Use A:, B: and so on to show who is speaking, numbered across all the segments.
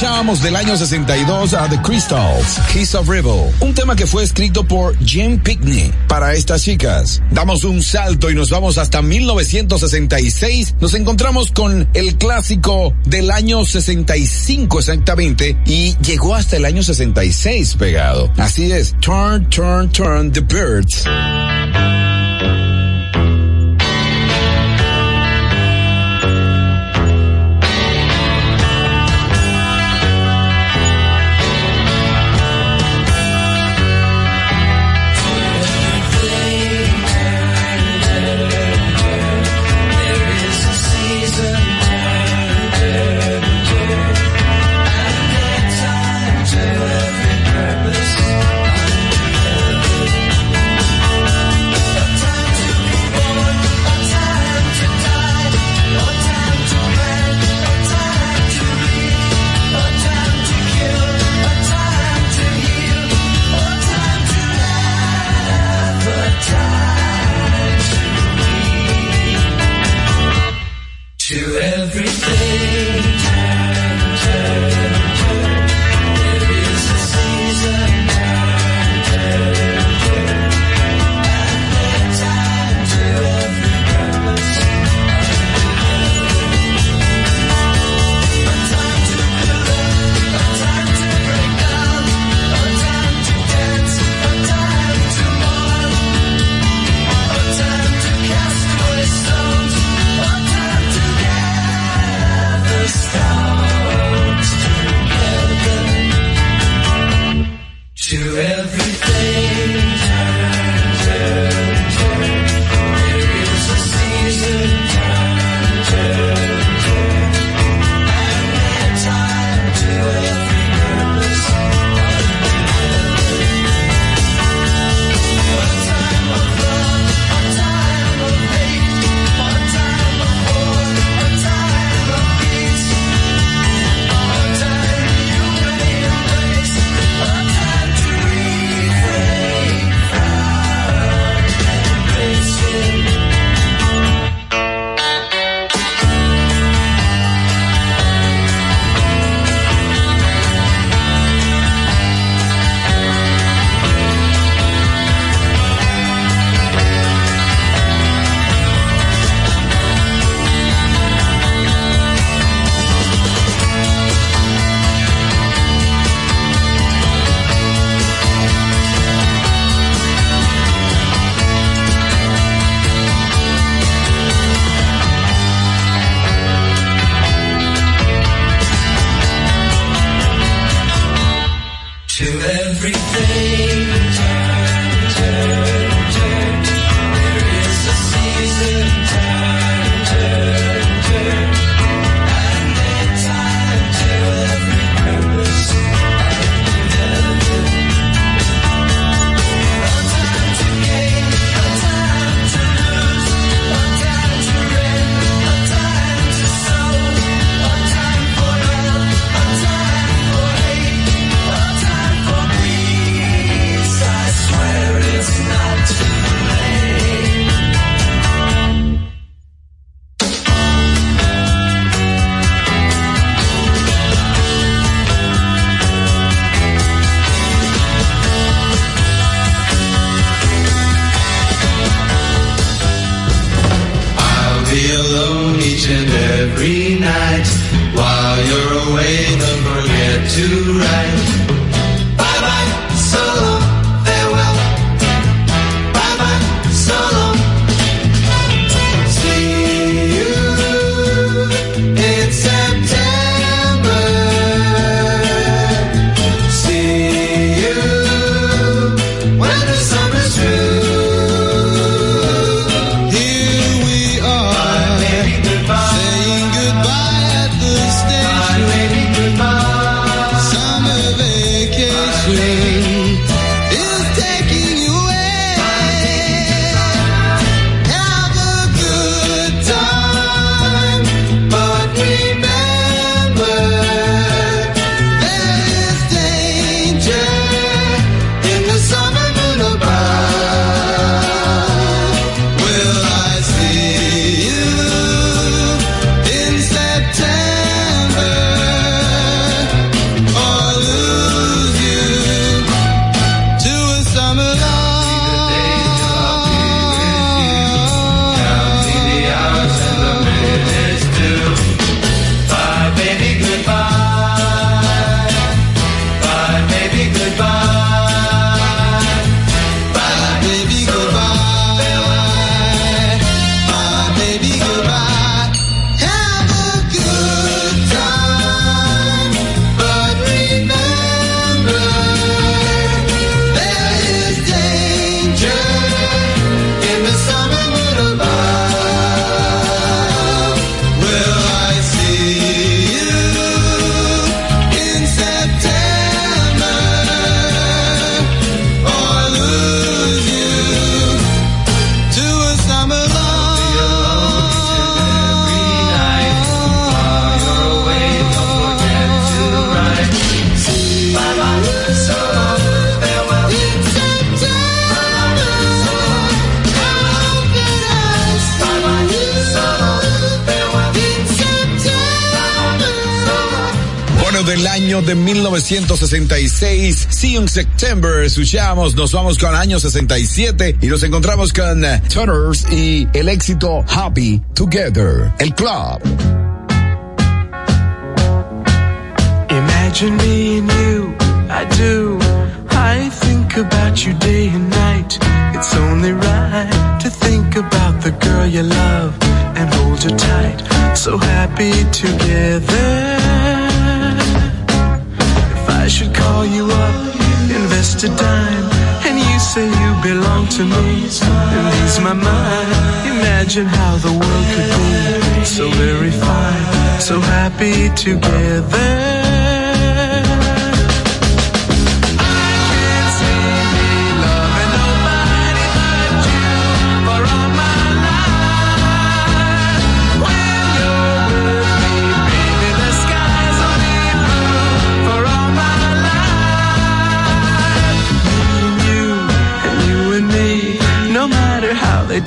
A: Escuchábamos del año 62 a The Crystals, Kiss of Rebel, un tema que fue escrito por Jim Pickney para estas chicas. Damos un salto y nos vamos hasta 1966. Nos encontramos con el clásico del año 65 exactamente y llegó hasta el año 66 pegado. Así es, Turn, Turn, Turn the Birds.
B: and every
A: night. While you're away, don't forget to write. De 1966. See you in September. Escuchamos, nos vamos con año 67 y nos encontramos con uh, Tunners y el éxito Happy Together, el club.
C: Imagine me and you, I do. I think about you day and night. It's only right to think about the girl you love and hold her tight. So happy together. Call you up, invest a dime, and you say you belong to me, and ease my mind. Imagine how the world could be so very fine, so happy together.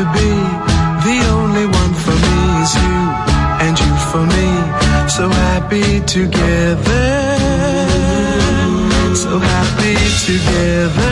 C: To be. The only one for me is you, and you for me. So happy together. So happy together.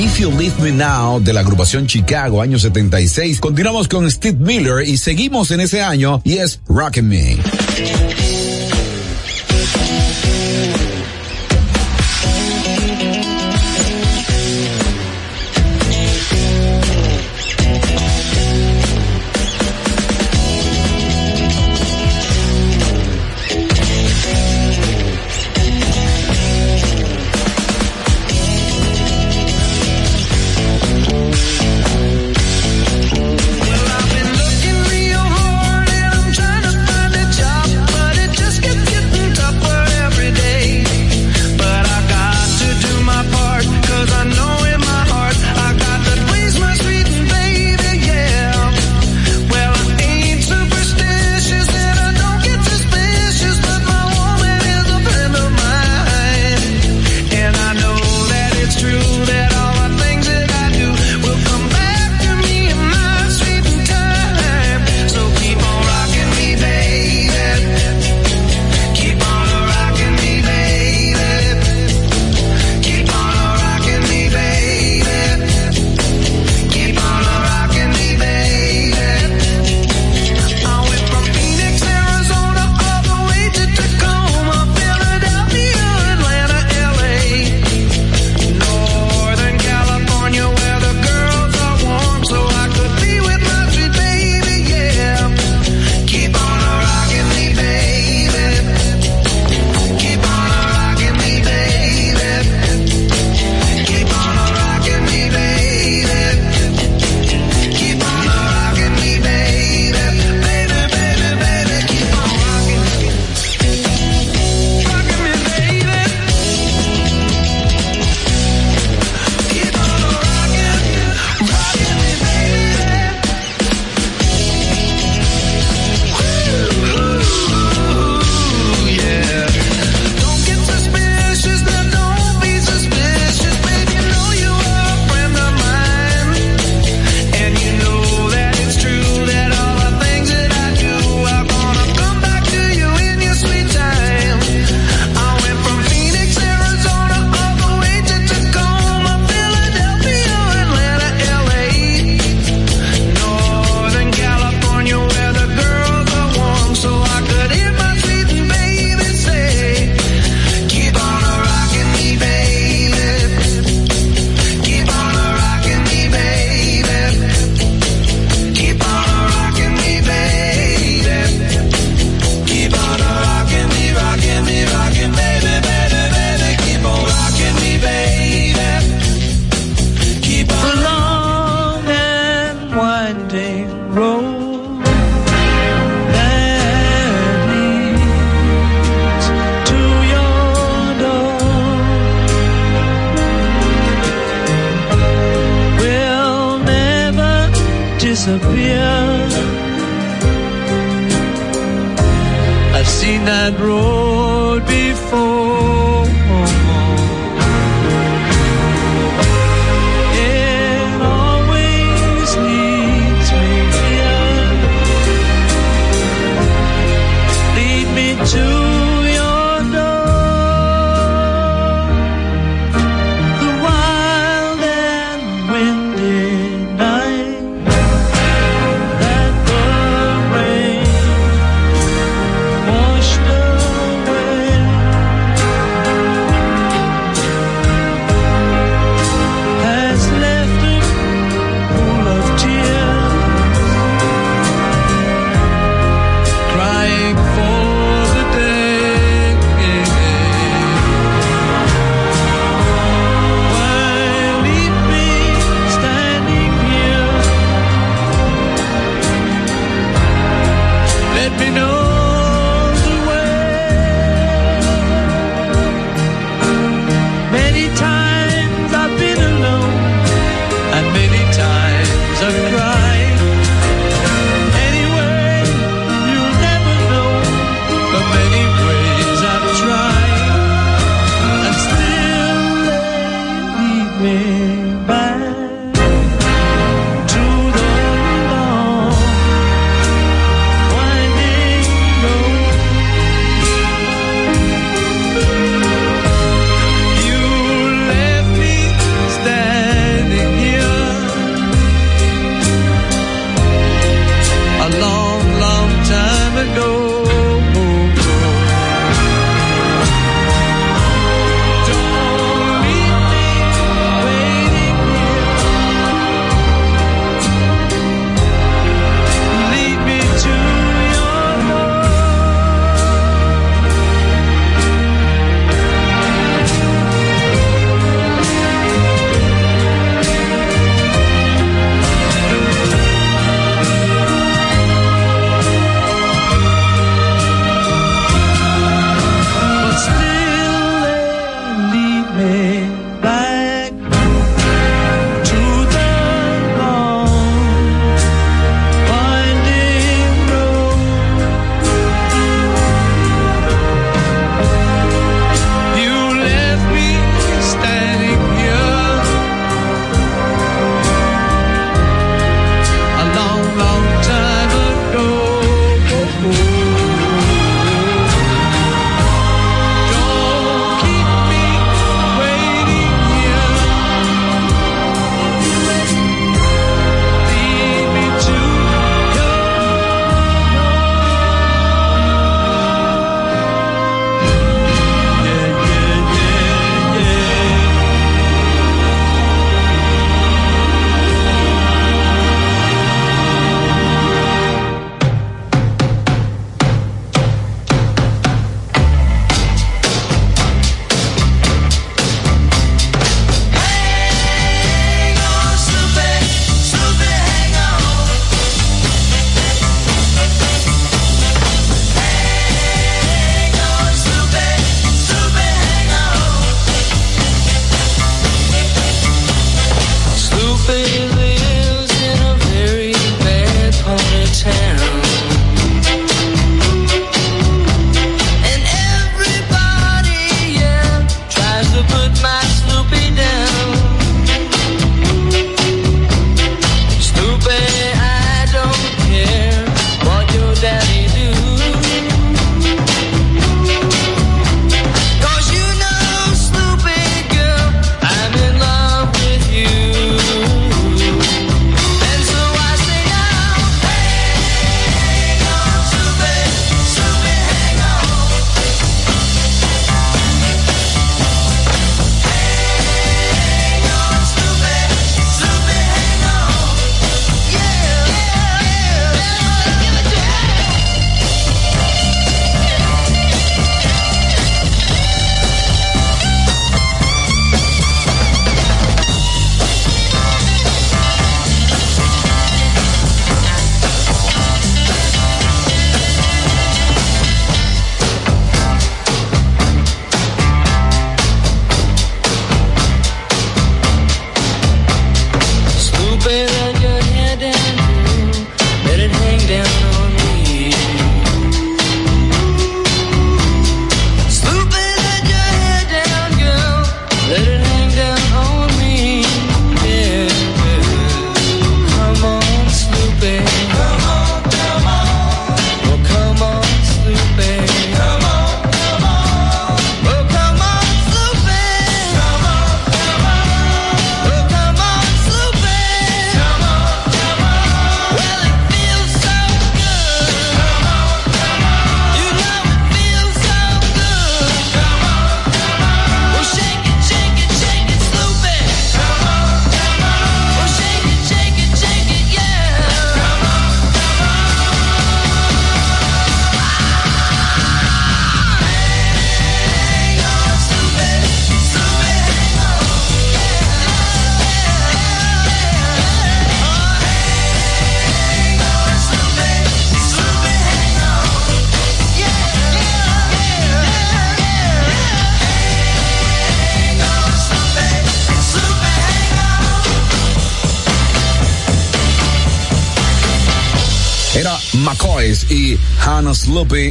C: If You Leave Me Now de la agrupación Chicago, año 76. Continuamos con Steve Miller y seguimos en ese año y es Rockin' Me.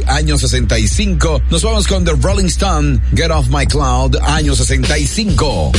A: Año 65. Nos vamos con The Rolling Stone, Get Off My Cloud, año 65.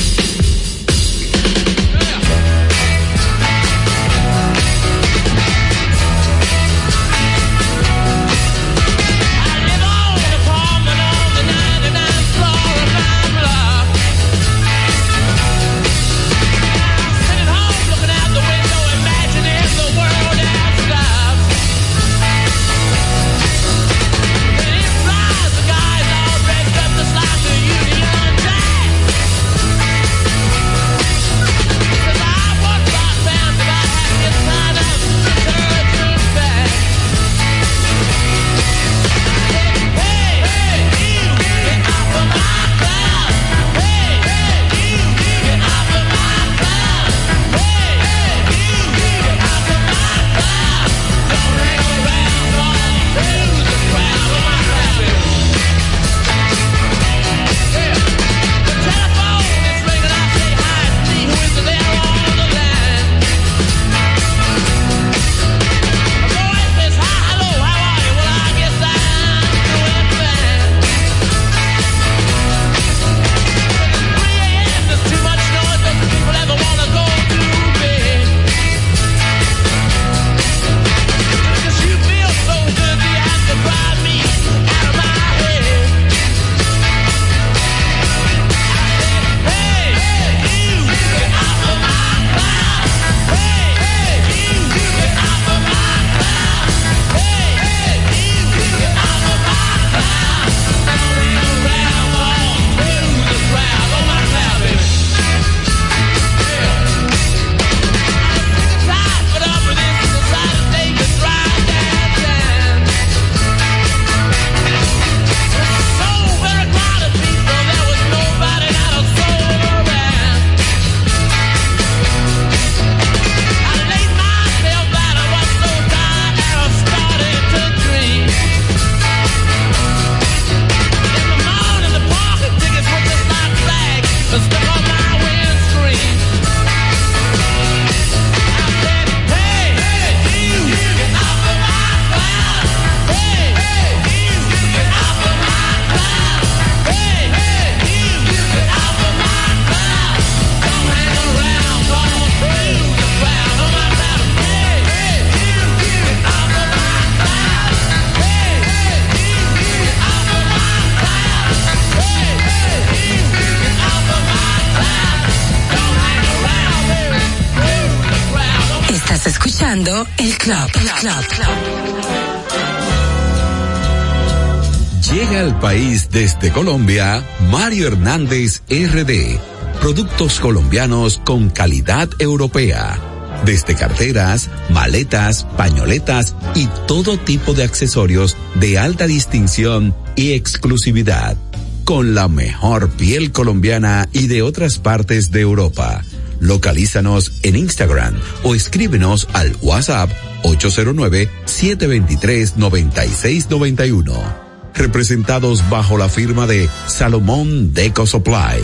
A: Desde Colombia Mario Hernández RD. Productos colombianos con calidad europea. Desde carteras, maletas, pañoletas y todo tipo de accesorios de alta distinción y exclusividad. Con la mejor piel colombiana y de otras partes de Europa. Localízanos en Instagram o escríbenos al WhatsApp 809-723-9691. Representados bajo la firma de Salomón Deco Supply.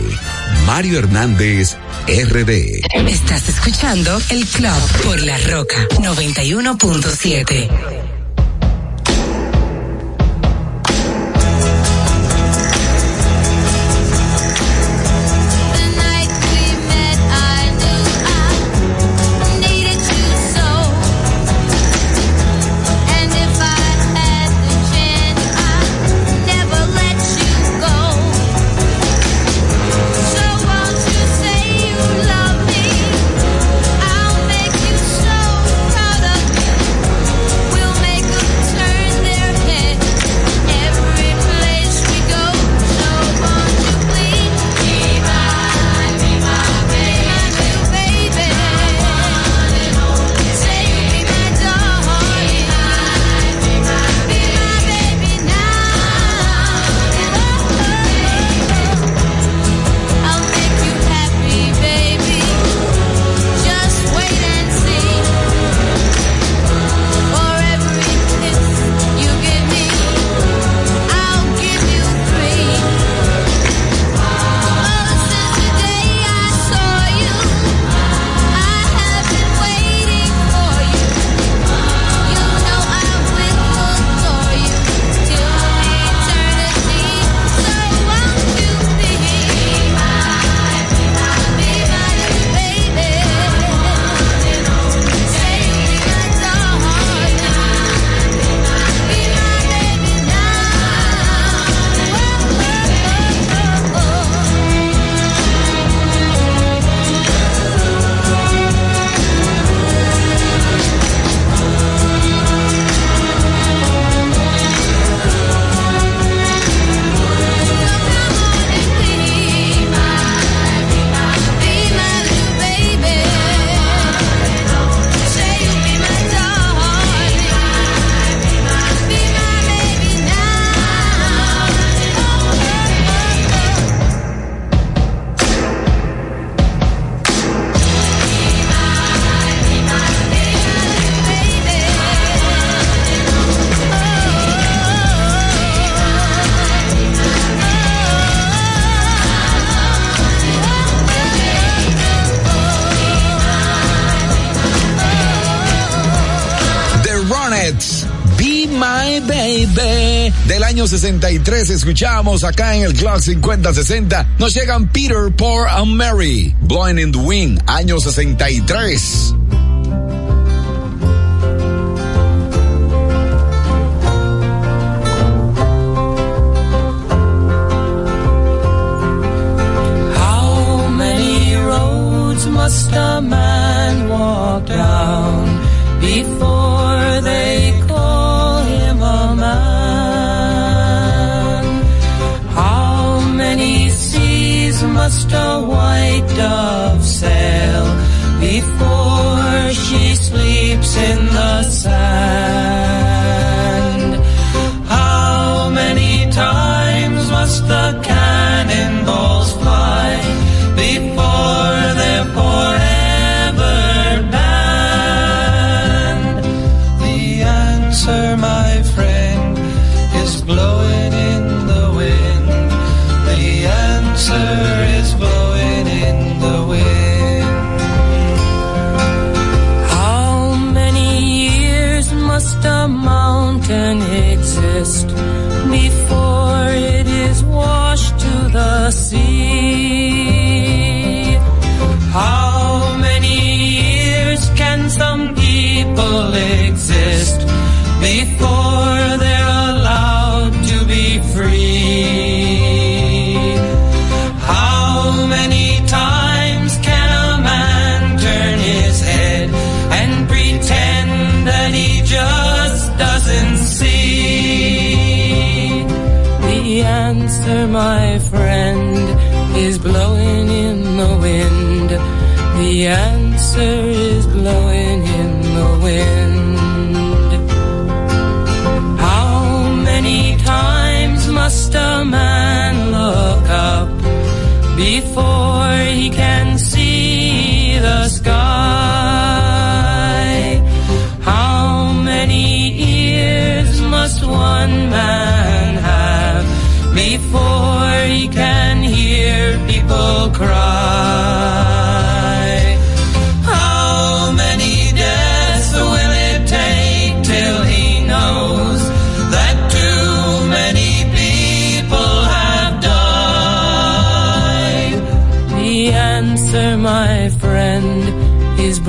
A: Mario Hernández, RD.
D: Estás escuchando el club por La Roca 91.7.
A: 63 escuchamos acá en el Club 5060. Nos llegan Peter, Paul and Mary, Blowing in the Wind, año 63.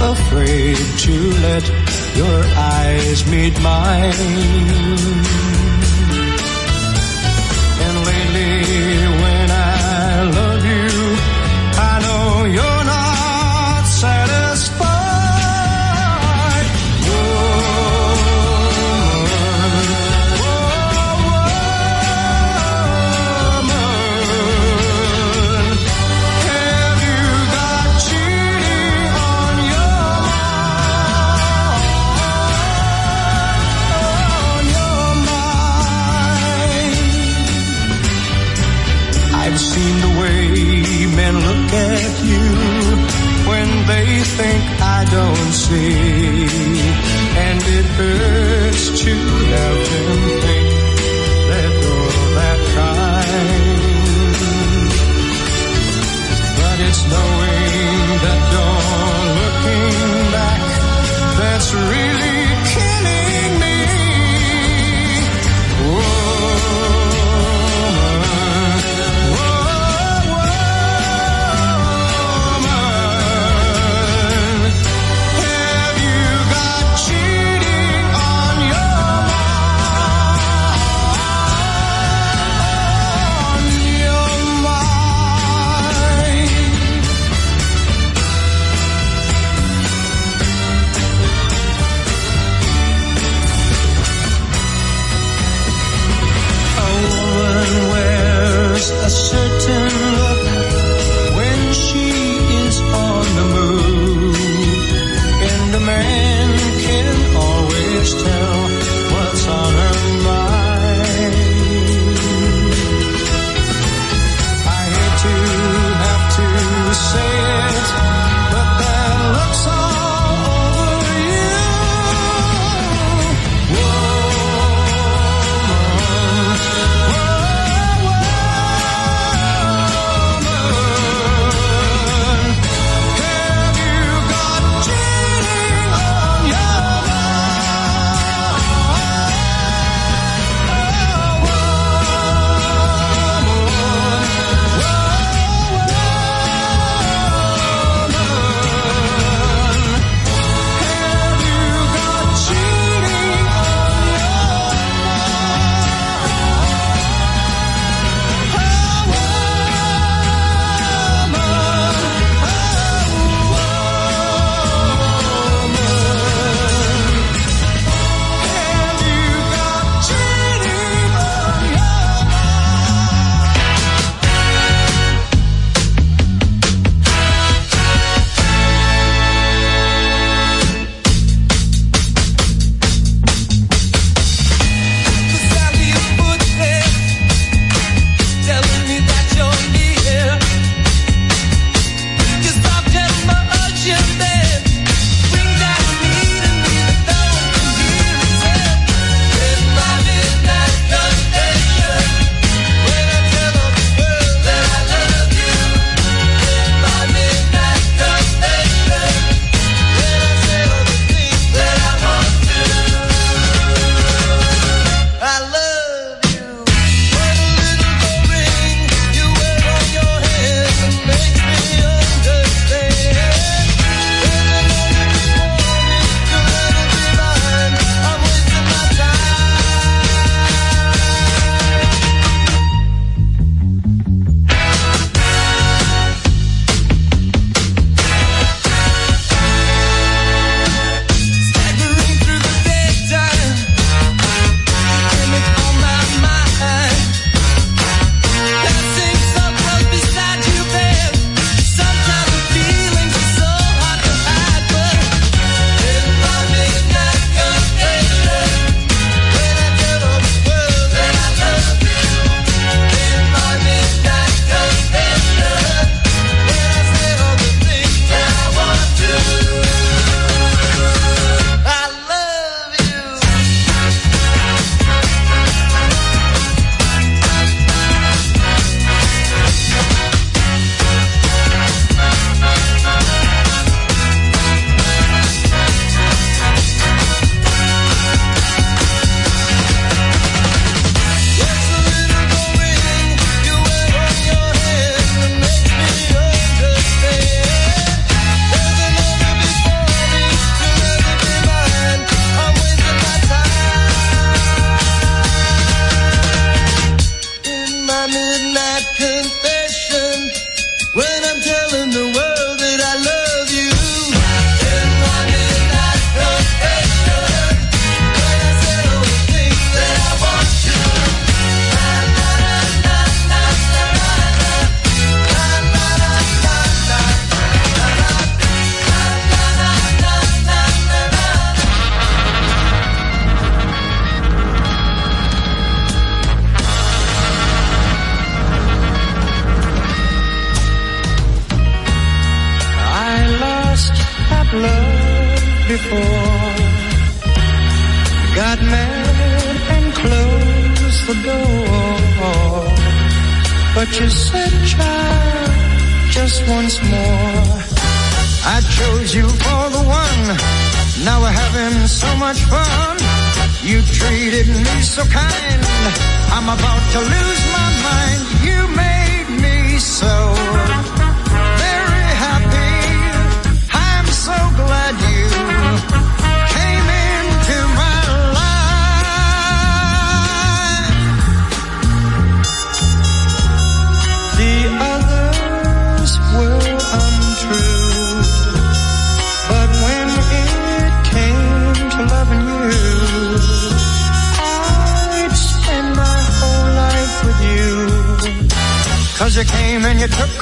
C: afraid to let your eyes meet mine. see.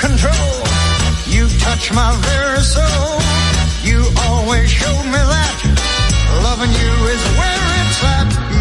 B: control. You touch my very soul. You always show me that loving you is where it's at.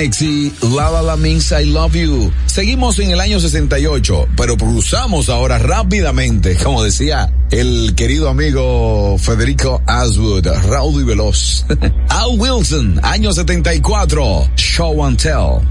E: Y La La La Means I Love You. Seguimos en el año 68, pero cruzamos ahora rápidamente, como decía el querido amigo Federico Aswood, Raúl y Veloz. Al Wilson, año 74, Show and Tell.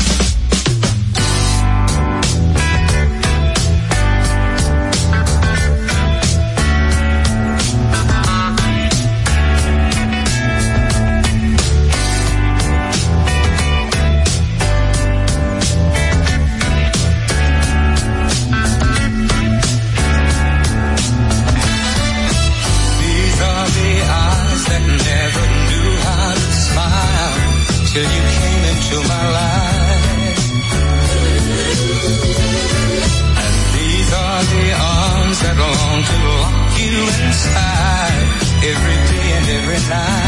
A: inside.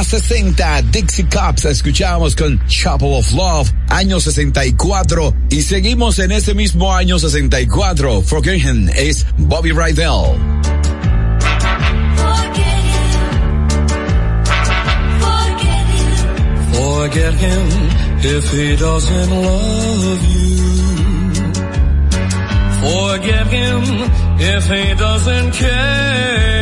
A: 50-60 Dixie Cups. Escuchamos con Chapel of Love, año 64. Y seguimos en ese mismo año 64. Forget es Bobby Rydell.
C: Forget him if he doesn't love you. Forget him if he doesn't care.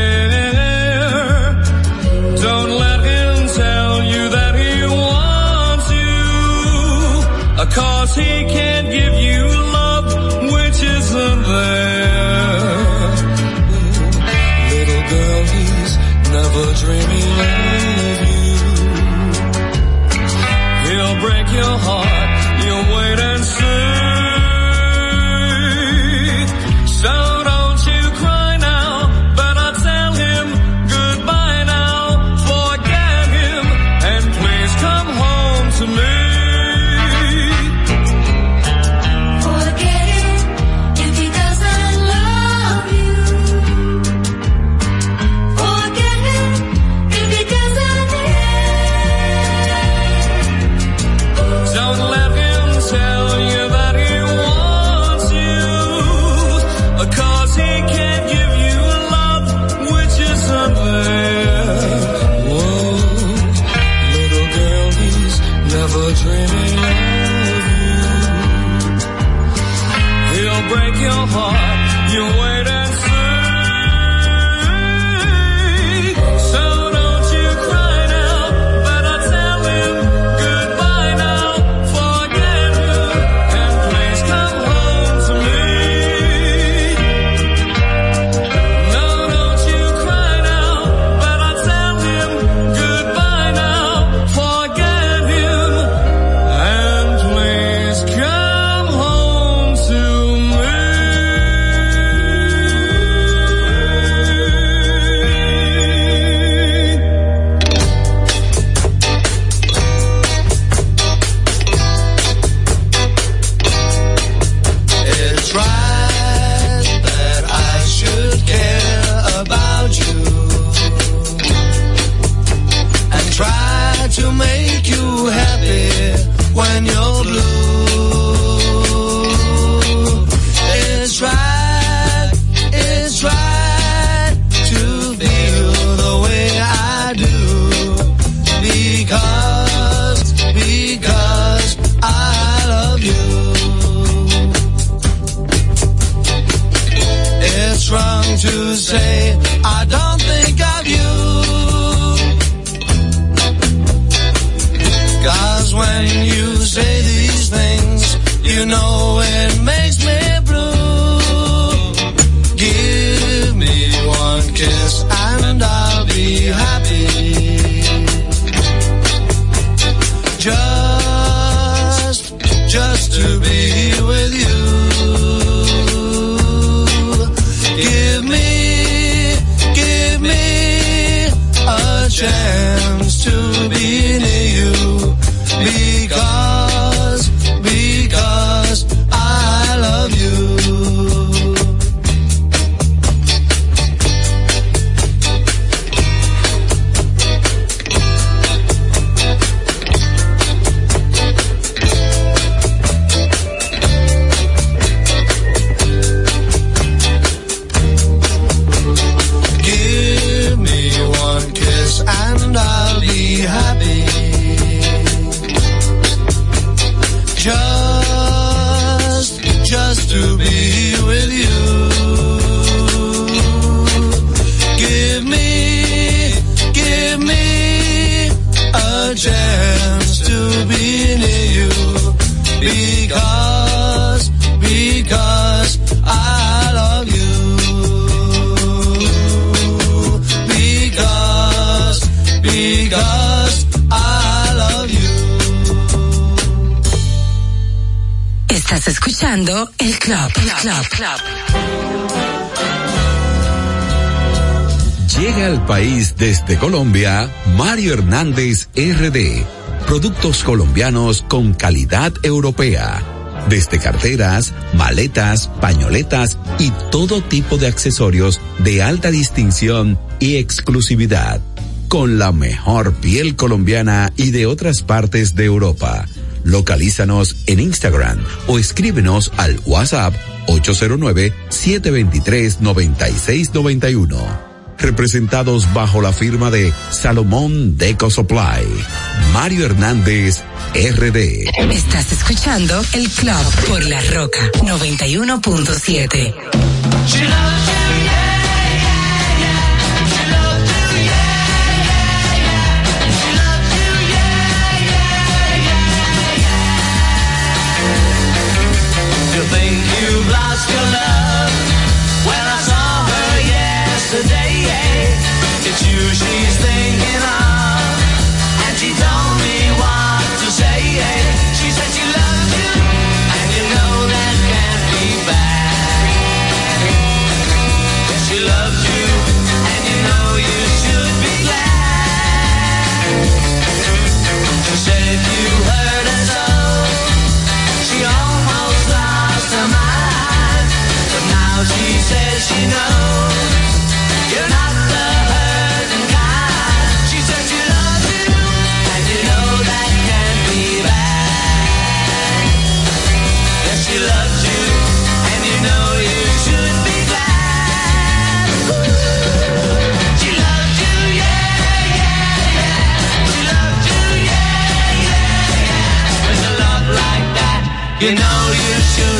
C: Cause he can't give you love which isn't there. Little girl, he's never dreaming of you. He'll break your heart, país
A: desde Colombia, Mario Hernández RD. Productos colombianos con calidad europea. Desde carteras, maletas, pañoletas y todo tipo de accesorios de alta distinción y exclusividad. Con la mejor piel colombiana y de otras partes de Europa. Localízanos en Instagram o escríbenos al WhatsApp 809-723-9691 representados bajo la firma de Salomón Deco Supply. Mario Hernández, RD.
F: Estás escuchando El Club por La Roca 91.7.
B: You know you should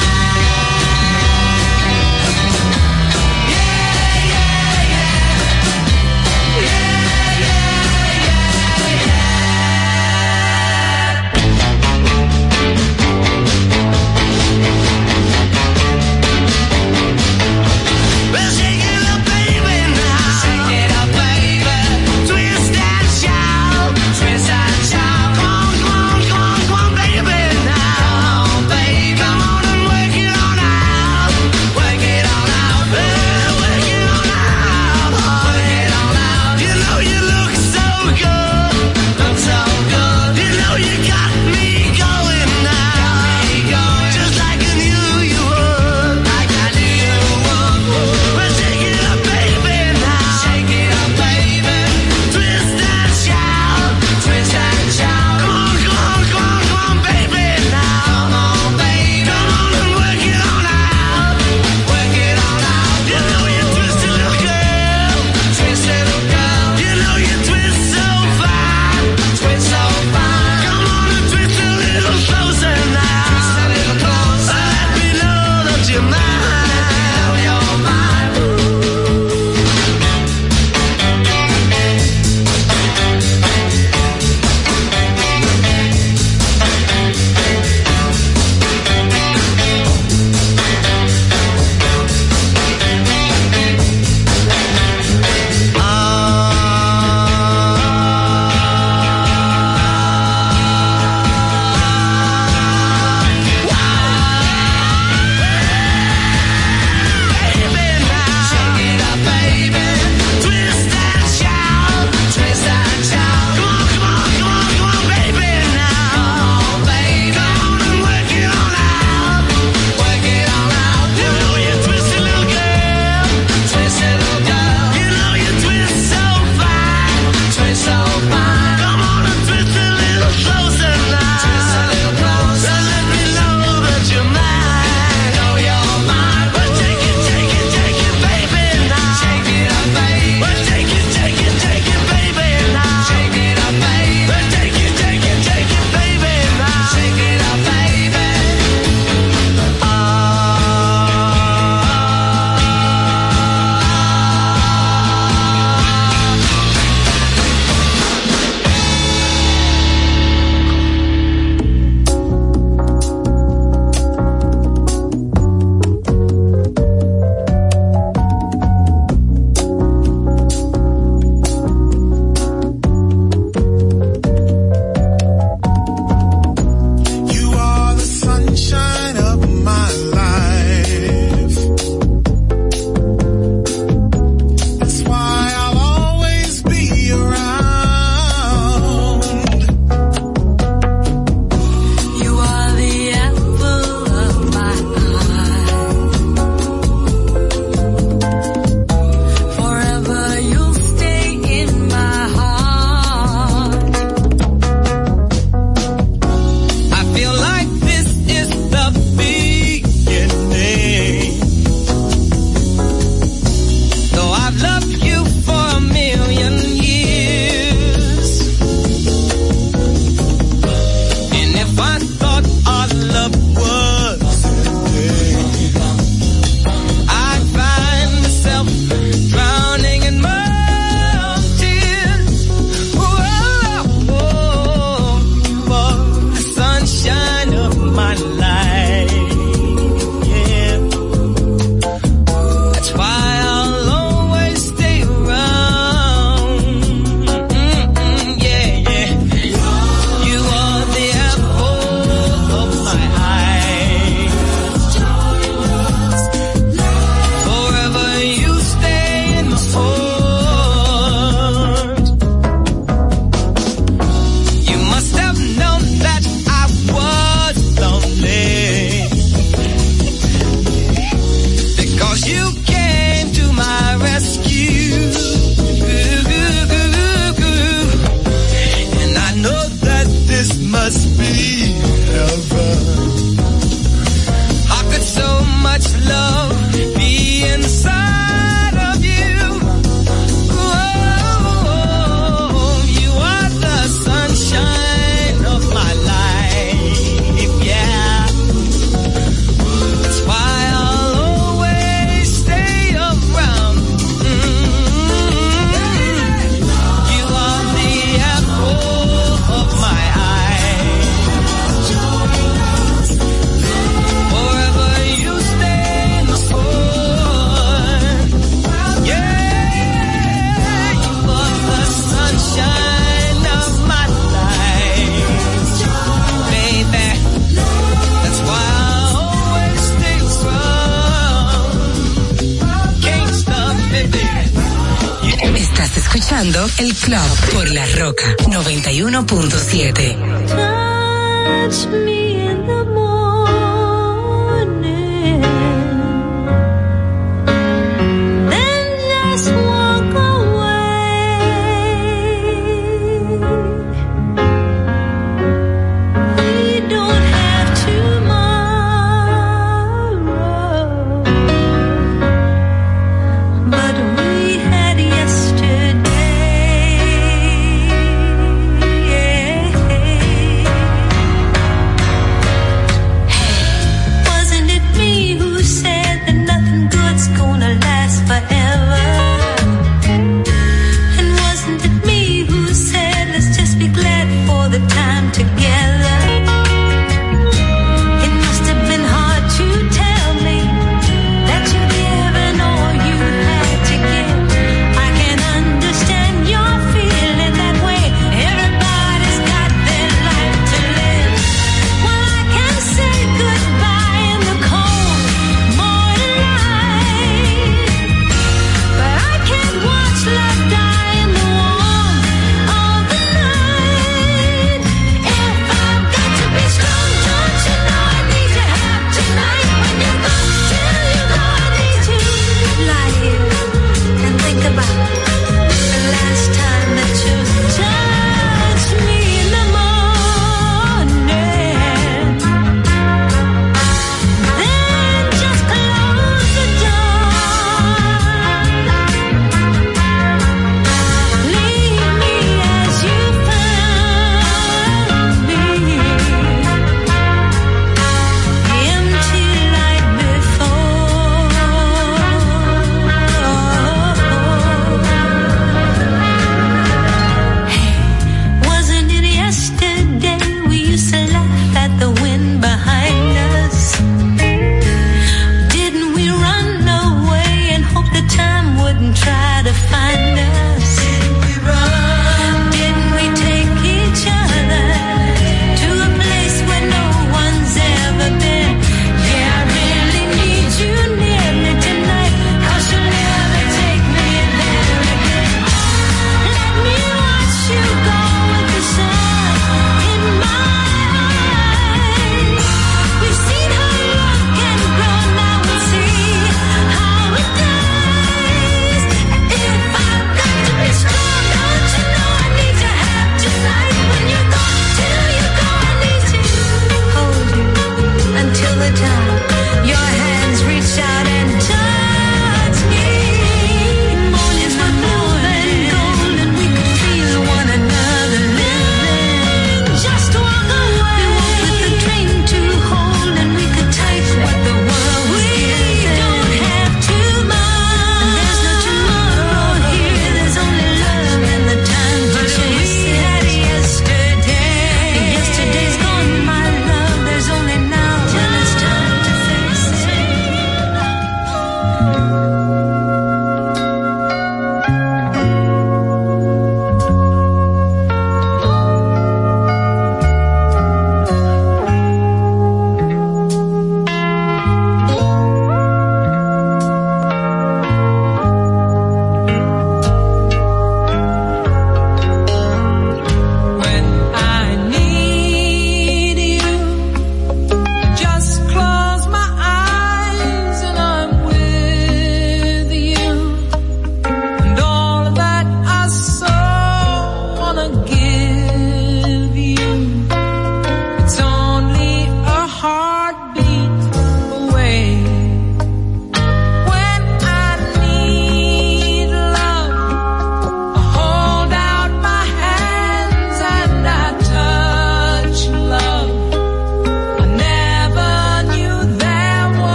B: love you.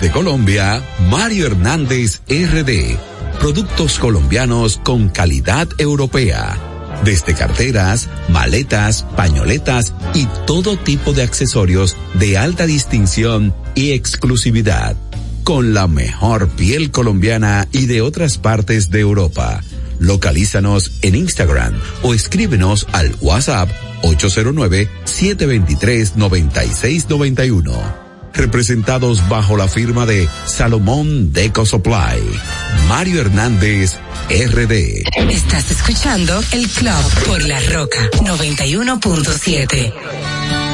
A: Desde Colombia Mario Hernández RD. Productos colombianos con calidad europea. Desde carteras, maletas, pañoletas y todo tipo de accesorios de alta distinción y exclusividad. Con la mejor piel colombiana y de otras partes de Europa. Localízanos en Instagram o escríbenos al WhatsApp 809-723-9691. Representados bajo la firma de Salomón Deco Supply. Mario Hernández, RD.
C: Estás escuchando El Club por La Roca 91.7.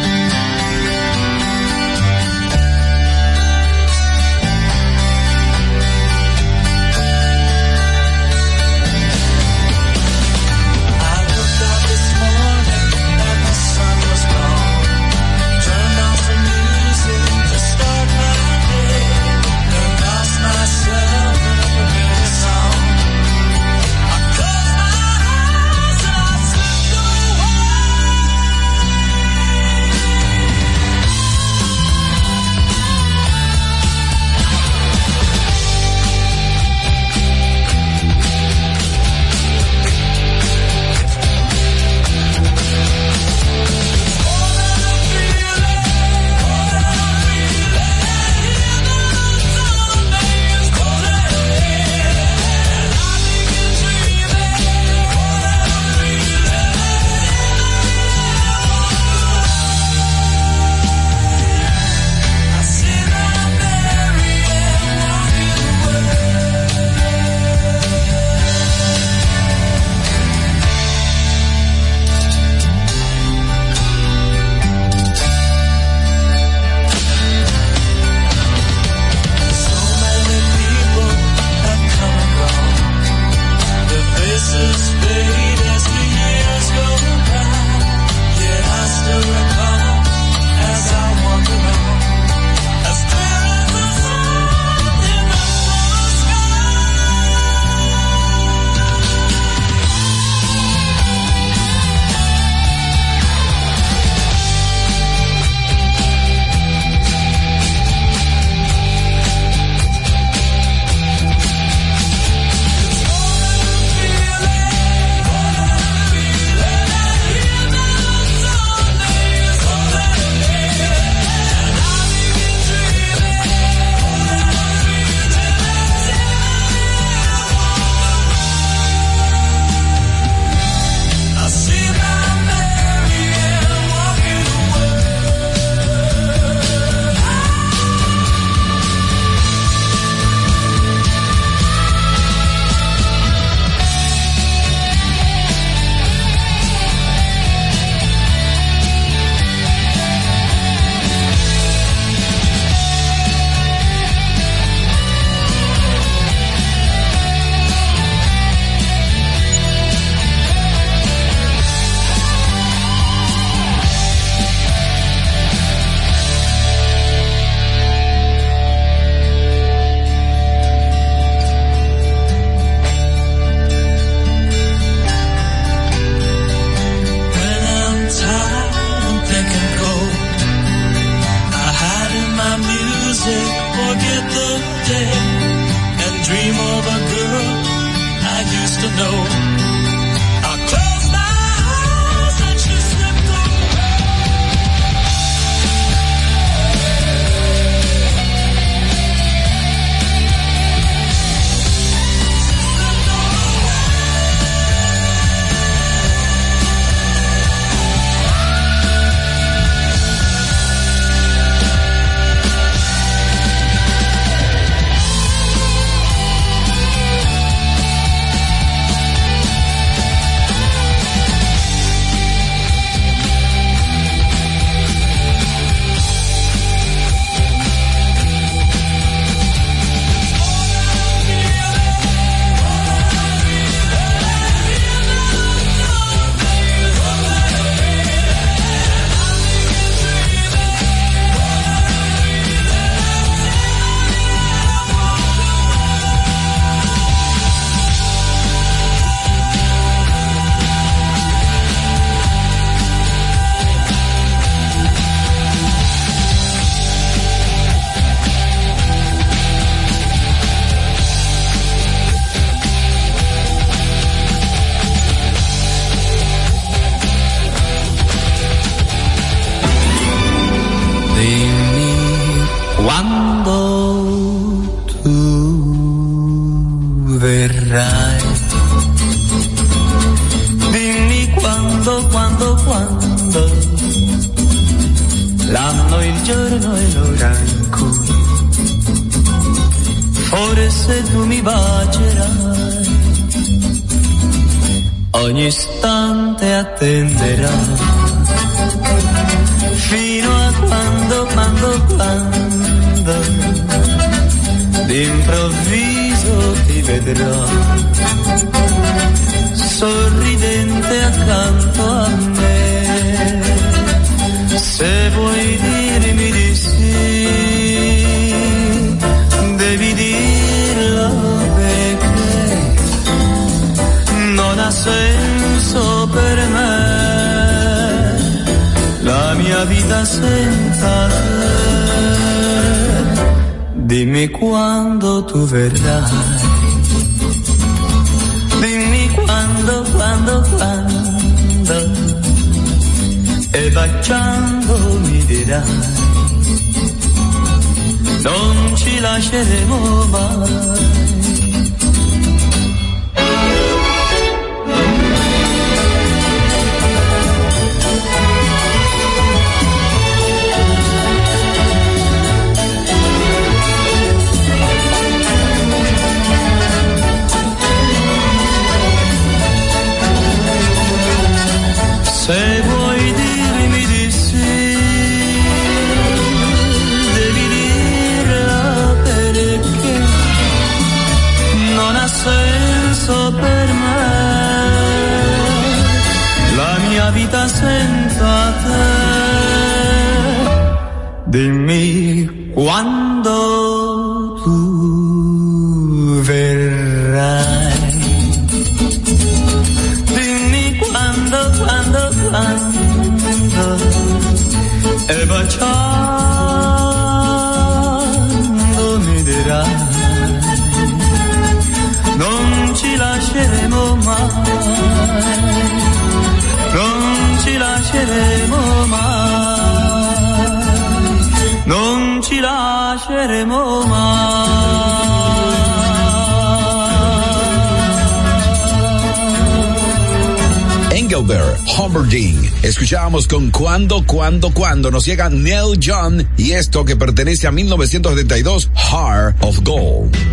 G: tanto
H: cuando
A: nos llega Neil John y esto que pertenece a 1972, Heart of Gold.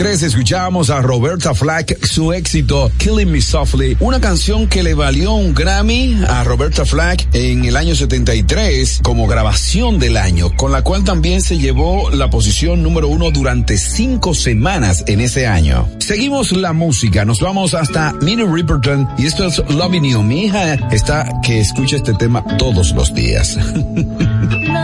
D: 2023 escuchábamos a Roberta Flack su éxito Killing Me Softly, una canción que le valió un Grammy a Roberta Flack en el año 73 como grabación del año, con la cual también se llevó la posición número uno durante cinco semanas en ese año. Seguimos la música, nos vamos hasta Minnie Riperton y esto es Loving You. Mi hija está que escucha este tema todos los días.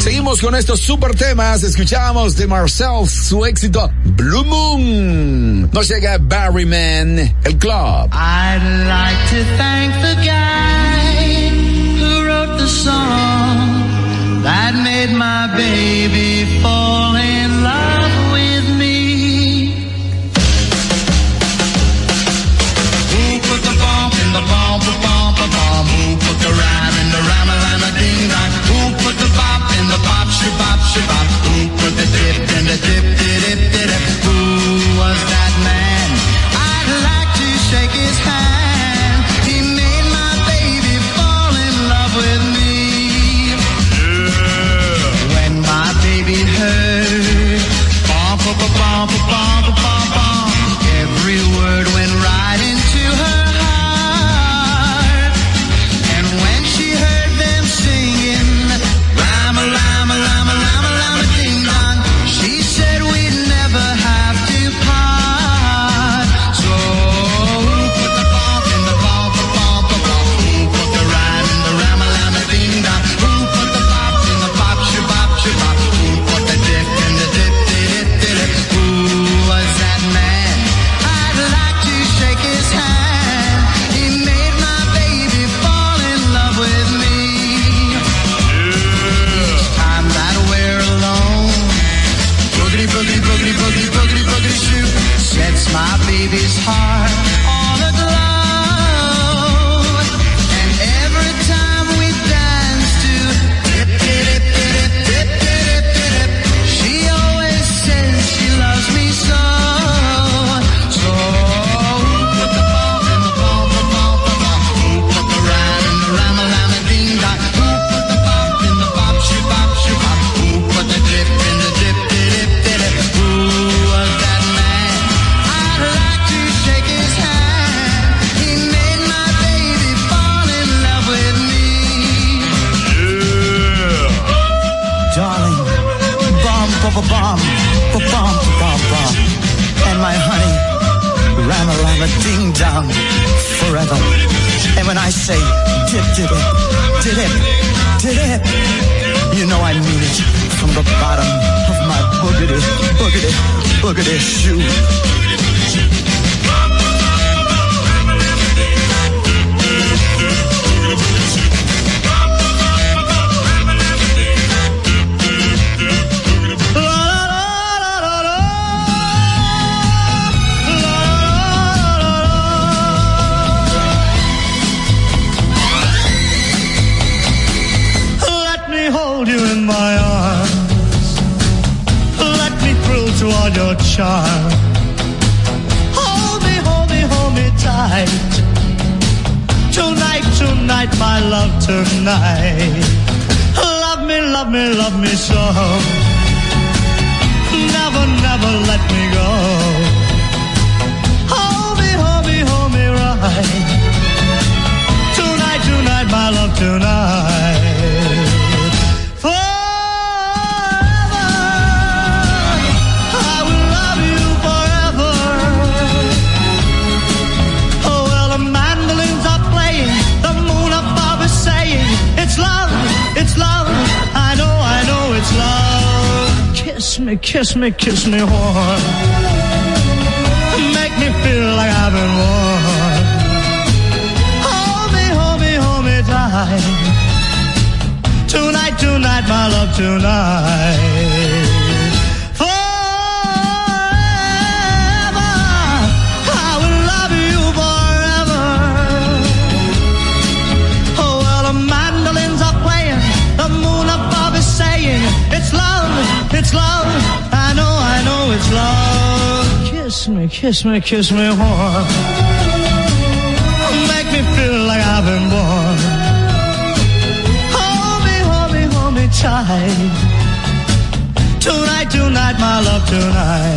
A: Seguimos con estos super temas. Escuchamos de Marcel su éxito Blue Moon. Nos llega Barryman, el club.
B: I'd like to thank the boogity, boogity, boogity shoe. kiss me, kiss me warm. Make me feel like I've been born. Hold me, hold me, hold me tight. Tonight, tonight, my love, tonight.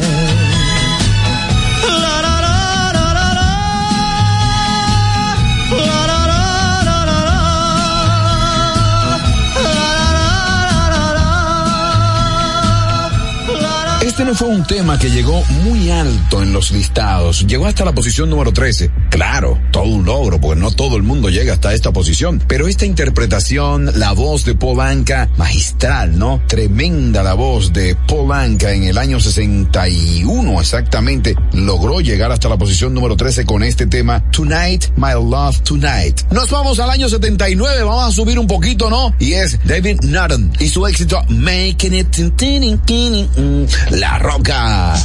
A: Fue un tema que llegó muy alto en los listados. Llegó hasta la posición número 13. Claro, todo un logro, porque no todo el mundo llega hasta esta posición. Pero esta interpretación, la voz de Paul Anka, magistral, ¿no? Tremenda la voz de Paul Anka en el año 61 exactamente, logró llegar hasta la posición número 13 con este tema, Tonight, My Love Tonight. Nos vamos al año 79, vamos a subir un poquito, ¿no? Y es David Nutten y su éxito Making It, La Roca.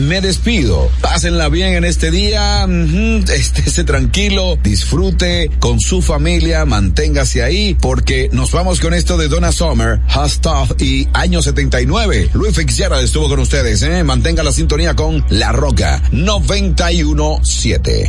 D: Me despido. Pásenla bien en este día, estése tranquilo, disfrute con su familia, manténgase ahí, porque nos vamos con esto de Donna Summer, Hot Stuff y año 79. Luis Fitzgerald estuvo con ustedes, ¿eh? Mantenga la sintonía con La Roca 917.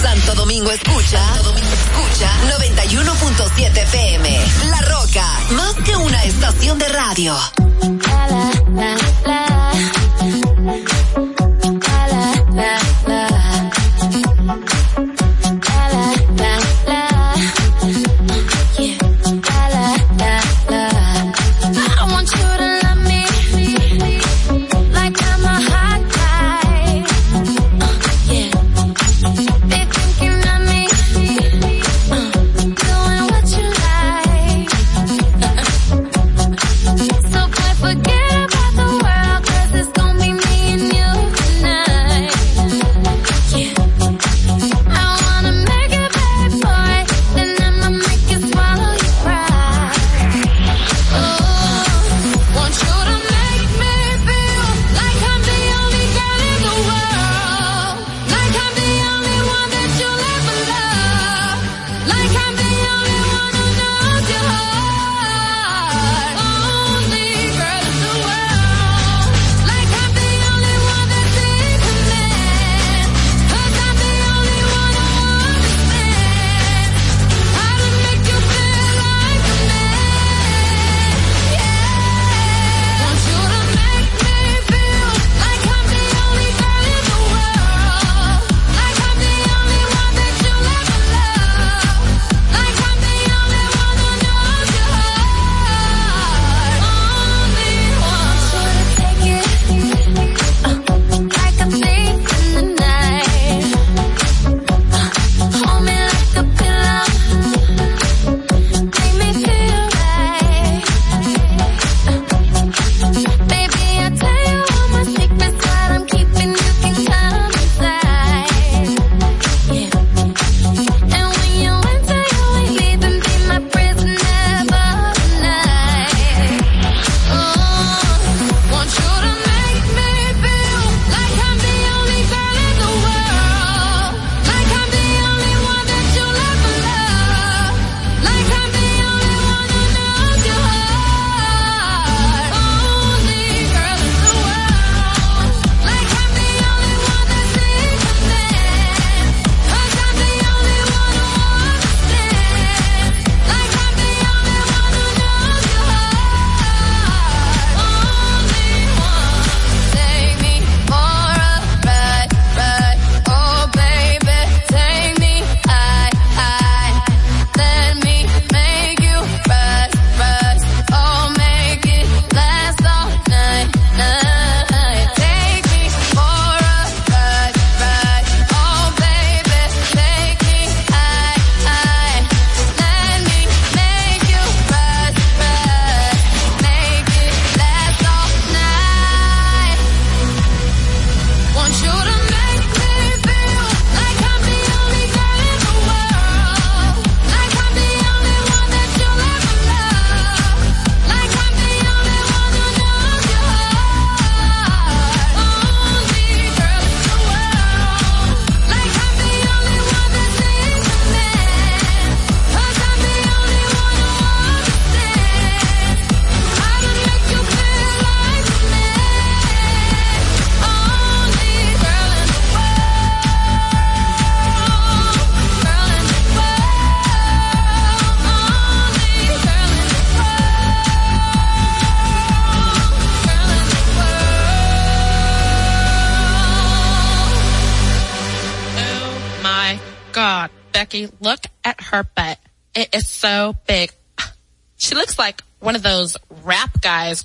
I: Santo Domingo escucha. Domingo escucha 91.7 FM. La Roca, más que una estación de radio.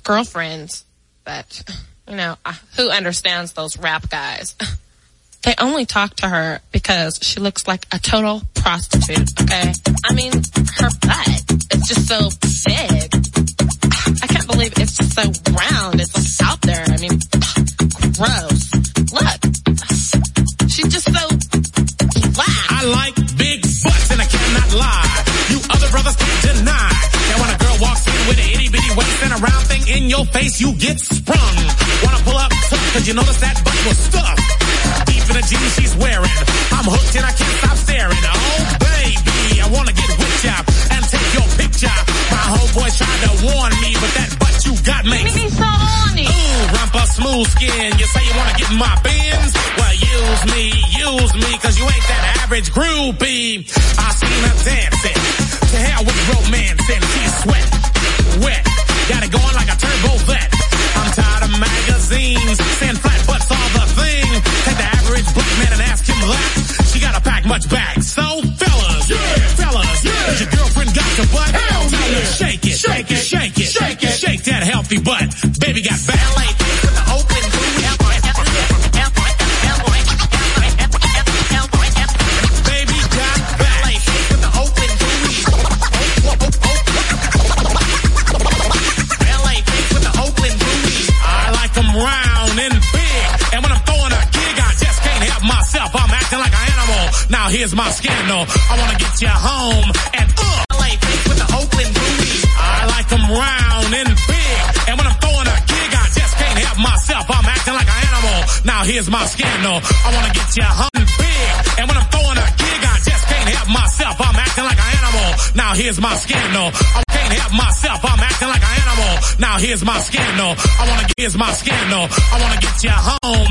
J: Girlfriends, but you know, who understands those rap guys? They only talk to her because she looks like a total prostitute, okay? I mean, her butt is just so big. I can't believe it's just so round. It's like out there. I mean, gross. Look. She's just so black.
K: I like big butts and I cannot lie. In your face, you get sprung. Wanna pull up tough cause you notice that butt was stuffed. Deep in the jeans she's wearing. I'm hooked and I can't stop staring. Oh baby, I wanna get with ya and take your picture. My whole homeboy tried to warn me, but that butt you got makes me so horny. Ooh, rumpa smooth skin. You say you wanna get in my bins? Well, use me, use me, cause you ain't that average groupie. I seen her dancing. To hell with romance and she's sweat, wet. Got it going like a turbo vet. I'm tired of magazines saying flat butts all the thing. Take the average black man and ask him that. She gotta pack much back. So fellas, yeah. fellas, is your girlfriend got your butt? Hell yeah. Shake it, shake it, shake it, shake it, shake that healthy butt. Baby got ballet here's my scandal. I wanna get you home and uh. LA with the Oakland booties. I like them round and big. And when I'm throwing a gig, I just can't help myself. I'm acting like an animal. Now here's my scandal. I wanna get you home and big. And when I'm throwing a gig, I just can't help myself. I'm acting like an animal. Now here's my scandal. I can't help myself. I'm acting like an animal. Now here's my scandal. I wanna get here's my scandal. I wanna get you home